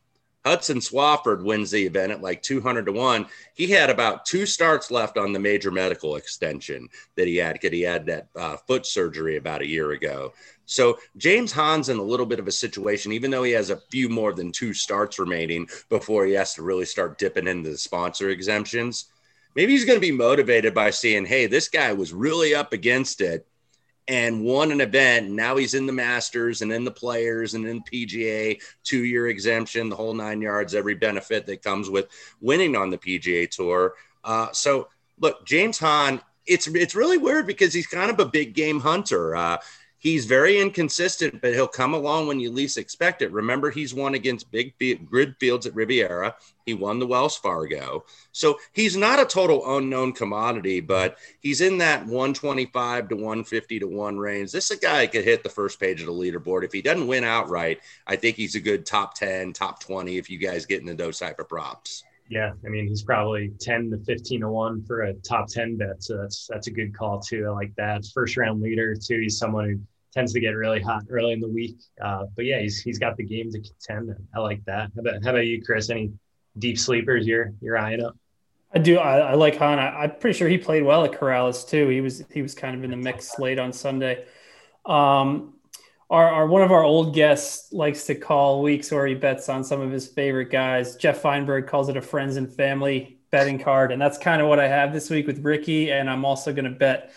Hudson Swafford wins the event at like 200 to 1. He had about two starts left on the major medical extension that he had because he had that uh, foot surgery about a year ago. So James Hahn's in a little bit of a situation, even though he has a few more than two starts remaining before he has to really start dipping into the sponsor exemptions. Maybe he's going to be motivated by seeing, hey, this guy was really up against it and won an event. Now he's in the Masters and in the Players and in PGA, two year exemption, the whole nine yards, every benefit that comes with winning on the PGA Tour. Uh, so, look, James Hahn, it's it's really weird because he's kind of a big game hunter. Uh, he's very inconsistent, but he'll come along when you least expect it. Remember, he's won against big grid fields at Riviera. He won the Wells Fargo. So he's not a total unknown commodity, but he's in that 125 to 150 to 1 range. This is a guy that could hit the first page of the leaderboard. If he doesn't win outright, I think he's a good top 10, top 20 if you guys get into those type of props. Yeah, I mean he's probably ten to fifteen to one for a top ten bet, so that's that's a good call too. I like that first round leader too. He's someone who tends to get really hot early in the week. Uh, but yeah, he's he's got the game to contend. I like that. How about how about you, Chris? Any deep sleepers you're you're eyeing up? I do. I, I like Hahn. I, am pretty sure he played well at Corales too. He was he was kind of in the mix late on Sunday. Um, our, our one of our old guests likes to call weeks where he bets on some of his favorite guys. Jeff Feinberg calls it a friends and family betting card, and that's kind of what I have this week with Rickie. And I'm also going to bet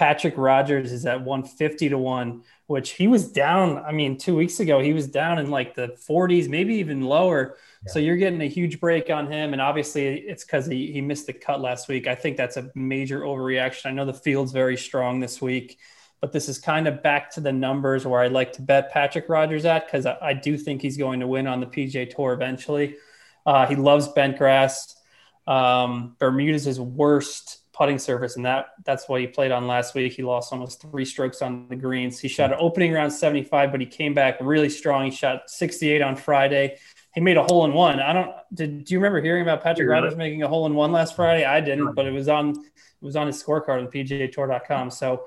Patrick Rodgers is at 150 to 1, which he was down. I mean, two weeks ago, he was down in like the 40s, maybe even lower. Yeah. So you're getting a huge break on him. And obviously, it's because he, he missed the cut last week. I think that's a major overreaction. I know the field's very strong this week, but this is kind of back to the numbers where I like to bet Patrick Rodgers at because I, I, do think he's going to win on the PGA Tour eventually. Uh, he loves bent grass. Um, Bermuda's his worst putting surface, and that that's what he played on last week. He lost almost three strokes on the greens. He shot an opening round 75, but he came back really strong. He shot 68 on Friday. He made a hole in one. I don't. Did do you remember hearing about Patrick yeah. Rodgers making a hole in one last Friday? I didn't, but it was on it was on his scorecard on PGAtour.com. So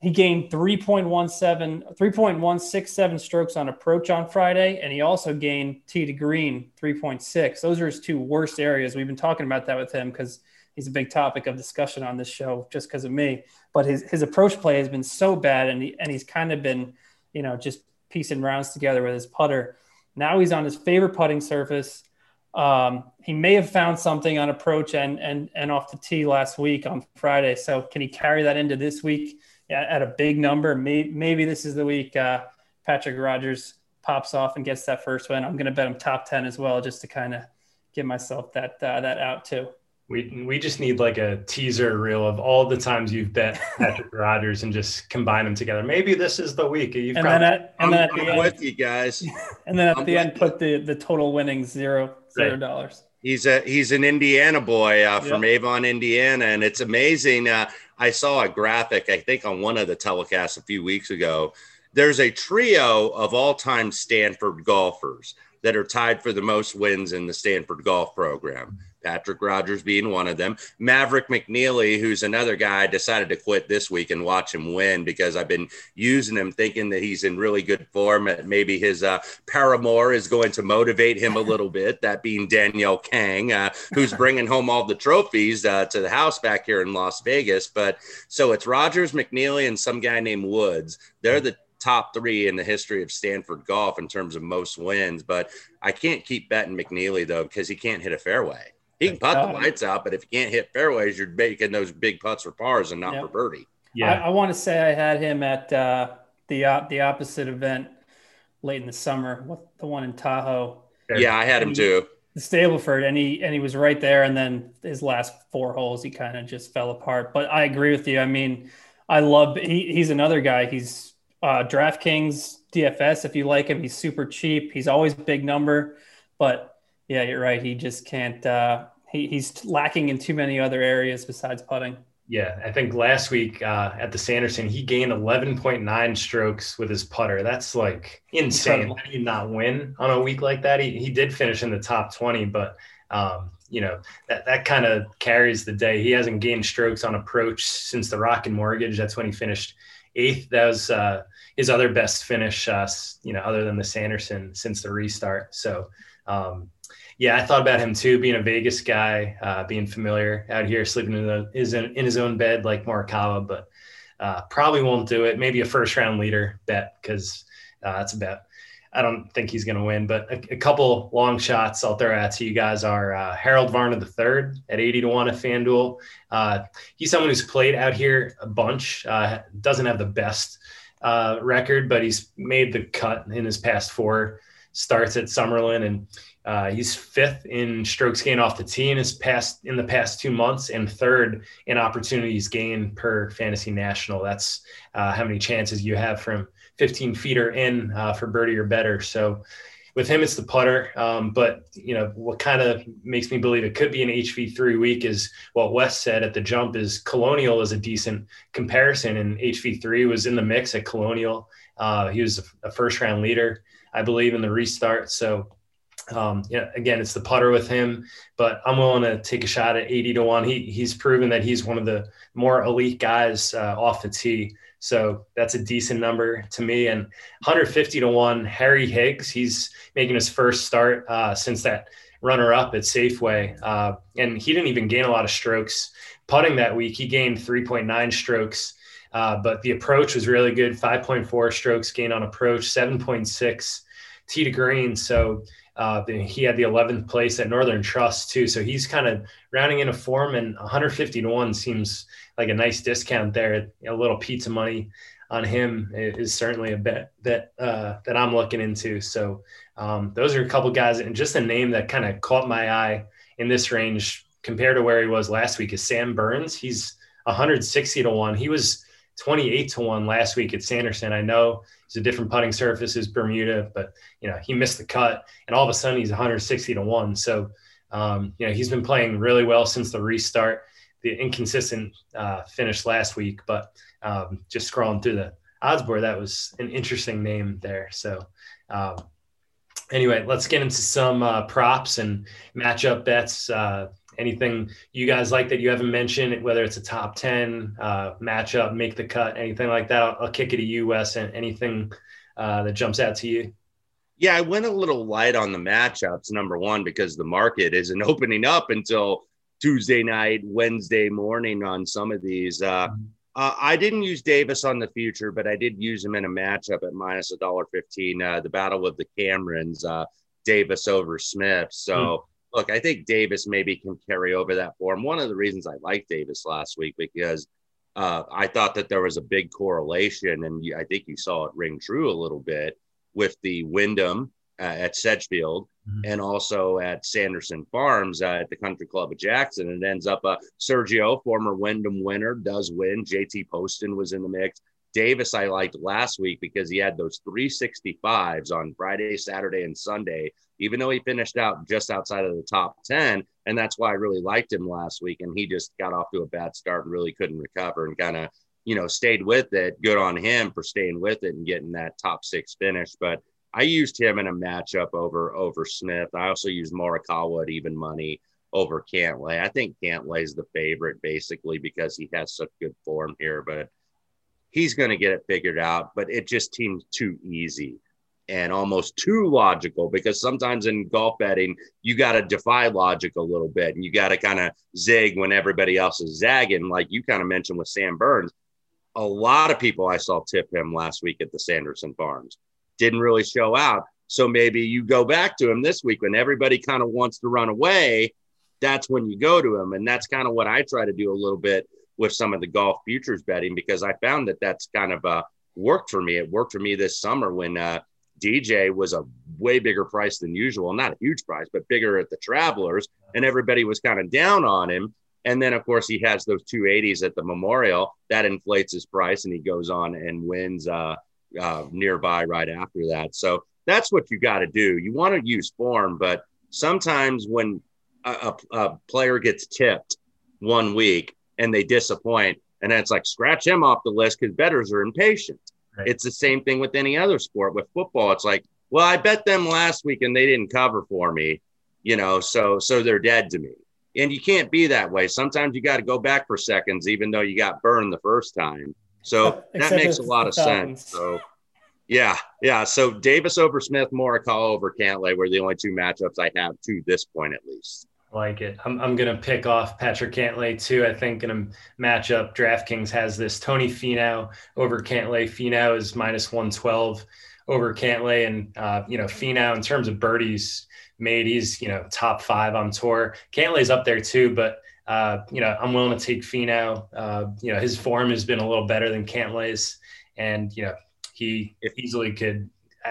he gained 3.17 3.167 strokes on approach on Friday, and he also gained tee to green 3.6. Those are his two worst areas. We've been talking about that with him because he's a big topic of discussion on this show just because of me. But his his approach play has been so bad, and he, and he's kind of been, you know, just piecing rounds together with his putter. Now he's on his favorite putting surface. Um, he may have found something on approach and and and off the tee last week on Friday. So can he carry that into this week at, a big number? Maybe, maybe this is the week uh, Patrick Rodgers pops off and gets that first win. I'm going to bet him top ten as well, just to kind of give myself that uh, that out too. We we just need like a teaser reel of all the times you've bet <laughs> Patrick Rodgers and just combine them together. Maybe this is the week. You've and then at, and I'm, then at the I'm end, with you guys. <laughs> And then at I'm the end, put the the total winnings zero zero dollars. He's a he's an Indiana boy uh, from yep. Avon, Indiana, and it's amazing. Uh, I saw a graphic, I think, on one of the telecasts a few weeks ago. There's a trio of all-time Stanford golfers that are tied for the most wins in the Stanford golf program. Patrick Rodgers being one of them. Maverick McNealy, who's another guy, I decided to quit this week and watch him win because I've been using him thinking that he's in really good form. And maybe his uh, paramour is going to motivate him a little bit, that being Danielle Kang, uh, who's bringing home all the trophies uh, to the house back here in Las Vegas. But so it's Rodgers, McNealy, and some guy named Woods. They're the top three in the history of Stanford golf in terms of most wins. But I can't keep betting McNealy, though because he can't hit a fairway. He can putt the lights out, but if you can't hit fairways, you're making those big putts for pars and not yep. for birdie. Yeah, I, I, want to say I had him at uh, the uh, the opposite event late in the summer, the one in Tahoe. Yeah, I had him too. The Stableford, and he and he was right there. And then his last four holes, he kind of just fell apart. But I agree with you. I mean, I love. He, he's another guy. He's uh, DraftKings DFS. If you like him, he's super cheap. He's always big number, but yeah, you're right. He just can't. Uh, he, he's lacking in too many other areas besides putting. Yeah, I think last week uh, at the Sanderson, he gained 11.9 strokes with his putter. That's like insane. How do you not win on a week like that? He, he did finish in the top 20, but um, you know that that kind of carries the day. He hasn't gained strokes on approach since the Rocket Mortgage. That's when he finished eighth. That was uh, his other best finish, uh, you know, other than the Sanderson since the restart. So um, yeah, I thought about him too, being a Vegas guy, uh, being familiar out here, sleeping in, the, his, in his own bed like Morikawa, but uh, probably won't do it. Maybe a first round leader bet because uh, that's a bet. I don't think he's going to win, but a, a, couple long shots I'll throw out to you guys are uh, Harold Varner III at 80 to 1 at FanDuel. Uh, he's someone who's played out here a bunch, uh, doesn't have the best uh, record, but he's made the cut in his past four starts at Summerlin, and uh, he's fifth in strokes gained off the tee in his past in the past two months, and third in opportunities gained per Fantasy National. That's uh, how many chances you have from 15 feet or in uh, for birdie or better. So with him, it's the putter. Um, but you know what kind of makes me believe it could be an HV3 week is what Wes said at the jump is Colonial is a decent comparison, and HV3 was in the mix at Colonial. Uh, he was a first round leader, I believe, in the restart. So um, yeah, again, it's the putter with him, but I'm willing to take a shot at 80 to one. He he's proven that he's one of the more elite guys uh, off the tee. So that's a decent number to me. And 150 to one, Harry Higgs, he's making his first start uh, since that runner up at Safeway. Uh, and he didn't even gain a lot of strokes putting that week. He gained 3.9 strokes. Uh, but the approach was really good 5.4 strokes gain on approach, 7.6 tee to green. So uh, he had the 11th place at Northern Trust too. So he's kind of rounding in a form and 150 to one seems like a nice discount there. A little pizza money on him is certainly a bet that, uh, that I'm looking into. So um, those are a couple guys and just a name that kind of caught my eye in this range compared to where he was last week is Sam Burns. He's 160 to one. He was 28 to 1 last week at Sanderson. I know it's a different putting surface as Bermuda, but you know, he missed the cut and all of a sudden he's 160 to 1. So um, you know, he's been playing really well since the restart. The inconsistent uh, finish last week, but um, just scrolling through the odds board, that was an interesting name there. So um, anyway, let's get into some uh, props and matchup bets. Uh, anything you guys like that you haven't mentioned, whether it's a top 10 uh, matchup, make the cut, anything like that, I'll, I'll kick it to you, Wes, and anything uh, that jumps out to you. Yeah, I went a little light on the matchups, number one, because the market isn't <laughs> opening up until Tuesday night, Wednesday morning on some of these. Uh, mm-hmm. uh, I didn't use Davis on the future, but I did use him in a matchup at minus a dollar fifteen. Uh, the battle of the Camerons, uh, Davis over Smith. So mm look, I think Davis maybe can carry over that form. One of the reasons I liked Davis last week because uh, I thought that there was a big correlation, and I think you saw it ring true a little bit with the Wyndham uh, at Sedgefield mm-hmm. and also at Sanderson Farms uh, at the Country Club of Jackson. It ends up uh, Sergio, former Wyndham winner, does win. JT Poston was in the mix. Davis, I liked last week because he had those 365s on Friday, Saturday, and Sunday, even though he finished out just outside of the top 10. And that's why I really liked him last week. And he just got off to a bad start and really couldn't recover and kind of, you know, stayed with it. Good on him for staying with it and getting that top six finish. But I used him in a matchup over over Smith. I also used Morikawa at even money over Cantlay. I think Cantlay is the favorite basically because he has such good form here. But he's going to get it figured out, but it just seems too easy and almost too logical because sometimes in golf betting, you got to defy logic a little bit and you got to kind of zig when everybody else is zagging, like you kind of mentioned with Sam Burns. A lot of people I saw tip him last week at the Sanderson Farms didn't really show out. So maybe you go back to him this week when everybody kind of wants to run away. That's when you go to him. And that's kind of what I try to do a little bit with some of the golf futures betting because I found that that's kind of uh, worked for me. It worked for me this summer when uh, DJ was a way bigger price than usual, not a huge price, but bigger at the Travelers, and everybody was kind of down on him. And then, of course, he has those 280s at the Memorial that inflates his price, and he goes on and wins uh, uh, nearby right after that. So that's what you got to do. You want to use form, but sometimes when a, a, a player gets tipped one week, and they disappoint. And then it's like scratch him off the list because betters are impatient. Right. It's the same thing with any other sport. With football, it's like, well, I bet them last week and they didn't cover for me, you know, so so they're dead to me. And you can't be that way. Sometimes you got to go back for seconds, even though you got burned the first time. So that makes a lot of sense. So yeah, yeah. So Davis over Smith, Morikawa over Cantlay were the only two matchups I have to this point, at least like it. I'm, I'm going to pick off Patrick Cantlay too. I think in a matchup, DraftKings has this Tony Finau over Cantlay. Finau is minus 112 over Cantlay. And, uh, you know, Finau in terms of birdies made, he's, you know, top five on tour. Cantlay's up there too, but, uh, you know, I'm willing to take Finau. Uh, you know, his form has been a little better than Cantlay's. And, you know, he easily could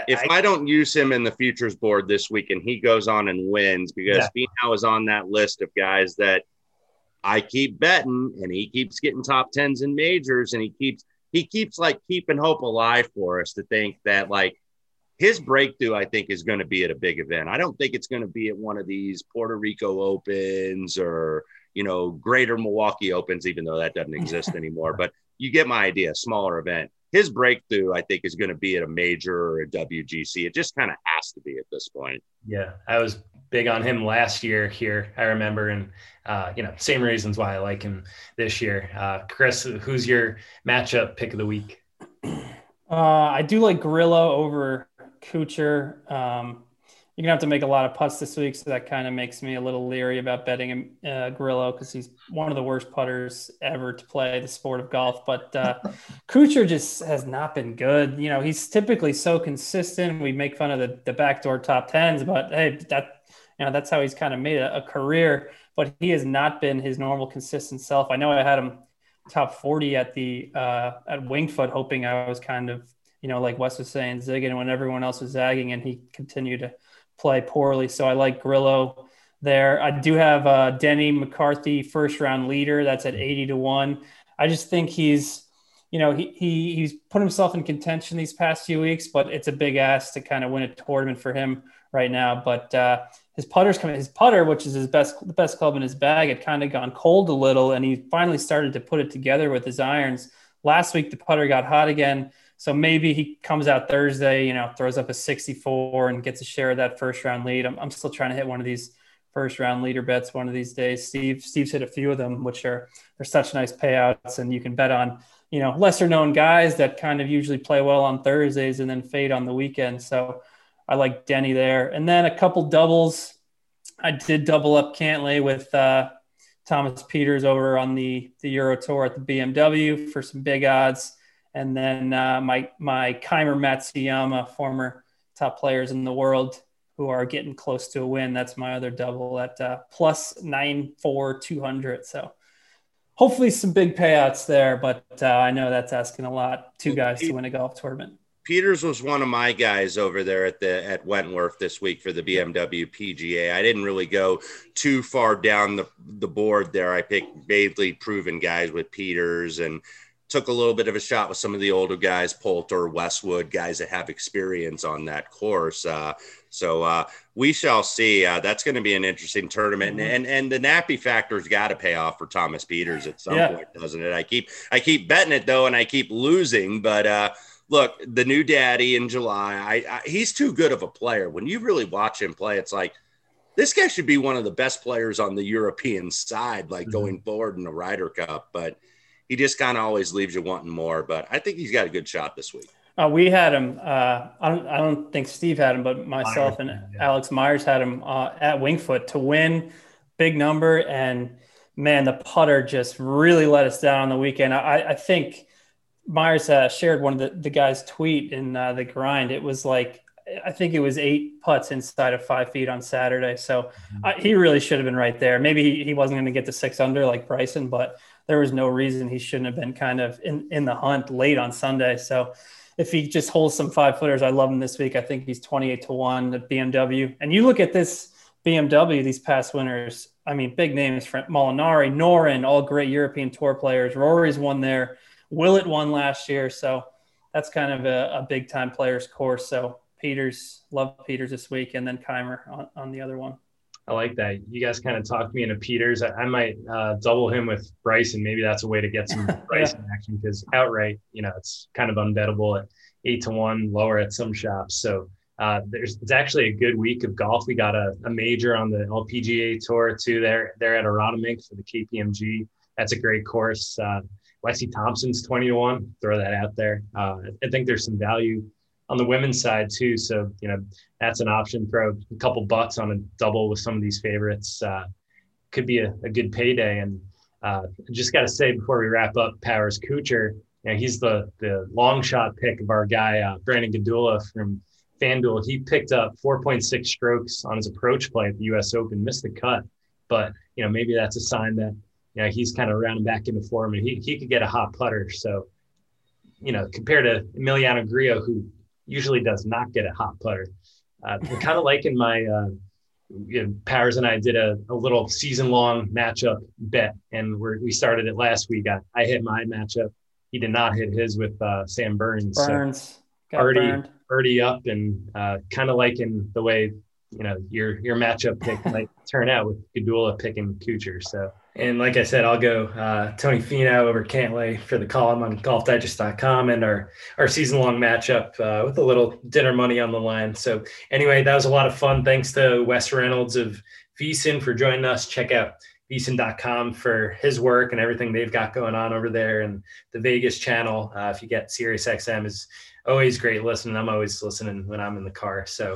if I, I, don't use him in the futures board this week and he goes on and wins because yeah. Finau is on that list of guys that I keep betting and he keeps getting top tens in majors and he keeps he keeps like keeping hope alive for us to think that like his breakthrough I think is going to be at a big event. I don't think it's going to be at one of these Puerto Rico Opens or you know Greater Milwaukee Opens, even though that doesn't exist <laughs> anymore. But you get my idea. Smaller event his breakthrough, I think, is going to be at a major or a WGC. It just kind of has to be at this point. Yeah, I was big on him last year here. I remember, and uh, you know, same reasons why I like him this year. Uh, Chris, who's your matchup pick of the week? Uh, I do like Grillo over Kuchar. Um, you're gonna have to make a lot of putts this week, so that kind of makes me a little leery about betting him uh, Grillo because he's one of the worst putters ever to play the sport of golf. But uh, <laughs> Kuchar just has not been good. You know, he's typically so consistent. We make fun of the the backdoor top tens, but hey, that you know that's how he's kind of made a, a career. But he has not been his normal consistent self. I know I had him top 40 at the uh, at Winged Foot, hoping I was kind of you know like Wes was saying zigging when everyone else was zagging, and he continued to play poorly. So I like Grillo there. I do have uh, Denny McCarthy first round leader. That's at 80 to 1. I just think he's, you know, he, he he's put himself in contention these past few weeks, but it's a big ask to kind of win a tournament for him right now. But uh, his putter's coming, his putter, which is his best, the best club in his bag, had kind of gone cold a little, and he finally started to put it together with his irons. Last week, the putter got hot again. So maybe he comes out Thursday, you know, throws up a 64 and gets a share of that first round lead. I'm, I'm still trying to hit one of these first round leader bets one of these days. Steve, Steve's hit a few of them, which are they're such nice payouts, and you can bet on you know lesser known guys that kind of usually play well on Thursdays and then fade on the weekend. So I like Denny there, and then a couple doubles. I did double up Cantlay with uh, Thomas Pieters over on the the Euro Tour at the BMW for some big odds. And then uh, my my Kaymer Matsuyama, former top players in the world who are getting close to a win. That's my other double at uh, plus nine four two hundred. So hopefully some big payouts there, but uh, I know that's asking a lot. Two guys to win a golf tournament. Pieters was one of my guys over there at the at Wentworth this week for the BMW PGA. I didn't really go too far down the, the board there. I picked vaguely proven guys with Pieters and took a little bit of a shot with some of the older guys, Poulter, Westwood, guys that have experience on that course. Uh, so uh, we shall see. Uh, that's going to be an interesting tournament, mm-hmm. and and the nappy factor's got to pay off for Thomas Pieters at some yeah. point, doesn't it? I keep I keep betting it though, and I keep losing. But uh, look, the new daddy in July, I, I he's too good of a player. When you really watch him play, it's like this guy should be one of the best players on the European side, like mm-hmm. going forward in the Ryder Cup, but he just kind of always leaves you wanting more. But I think he's got a good shot this week. Uh, we had him. Uh, I don't. I don't think Steve had him, but myself Myers, and yeah. Alex Myers had him uh, at Wingfoot to win, big number, and man, the putter just really let us down on the weekend. I, I think Myers uh, shared one of the, the guys' tweet in uh, the grind. It was like I think it was eight putts inside of five feet on Saturday. So mm-hmm. he really should have been right there. Maybe he, he wasn't going to get to six under like Bryson, but there was no reason he shouldn't have been kind of in, in the hunt late on Sunday. So if he just holds some five footers, I love him this week. I think he's 28 to one at BMW. And you look at this BMW, these past winners, I mean, big names, Molinari, Noren, all great European tour players. Rory's won there. Willett won last year. So that's kind of a, a big time players course. So Pieters, love Pieters this week. And then Kaymer on, on the other one. I like that. You guys kind of talked me into Pieters. I, I might uh, double him with Bryson. Maybe that's a way to get some <laughs> Bryson action because outright, you know, it's kind of unbettable at eight to one, lower at some shops. So uh, there's it's actually a good week of golf. We got a, a major on the LPGA tour too. There, they're at Aronimink for the KPMG. That's a great course. Uh, Thompson's twenty to one. Throw that out there. Uh, I think there's some value on the women's side too. So you know that's an option. Throw a couple bucks on a double with some of these favorites. Uh, could be a, a, good payday. And uh, just got to say before we wrap up, Powers Kuchar. You know, he's the the long shot pick of our guy uh, Brandon Gdula from FanDuel. He picked up 4.6 strokes on his approach play at the U.S. Open, missed the cut, but you know maybe that's a sign that you know he's kind of rounding back into form and he he could get a hot putter. So you know compared to Emiliano Grillo, who usually does not get a hot putter. Uh, kind of liking my uh, you know, Powers and I did a, a little season long matchup bet, and we we started it last week. I, I hit my matchup. He did not hit his with uh, Sam Burns. Burns so already burned. already up, and uh, kind of liking the way you know your your matchup pick <laughs> might turn out with Gdula picking Kuchar. So and like I said, I'll go uh, Tony Finau over Cantlay for the column on golfdigest.com and our, our season long matchup uh, with a little dinner money on the line. So, anyway, that was a lot of fun. Thanks to Wes Reynolds of VSiN for joining us. Check out VSiN.com for his work and everything they've got going on over there. And the Vegas channel, uh, if you get Sirius XM, is always great listening. I'm always listening when I'm in the car. So,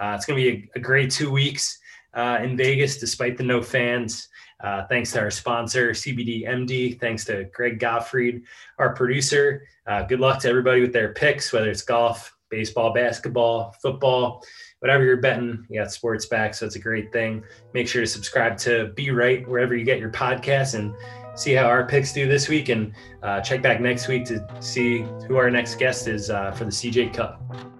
uh, it's going to be a, a, great two weeks uh, in Vegas despite the no fans. Uh, thanks to our sponsor, CBD MD. Thanks to Greg Gottfried, our producer. Uh, good luck to everybody with their picks, whether it's golf, baseball, basketball, football, whatever you're betting. You got sports back, so it's a great thing. Make sure to subscribe to Be Right wherever you get your podcasts and see how our picks do this week. And uh, check back next week to see who our next guest is uh, for the CJ Cup.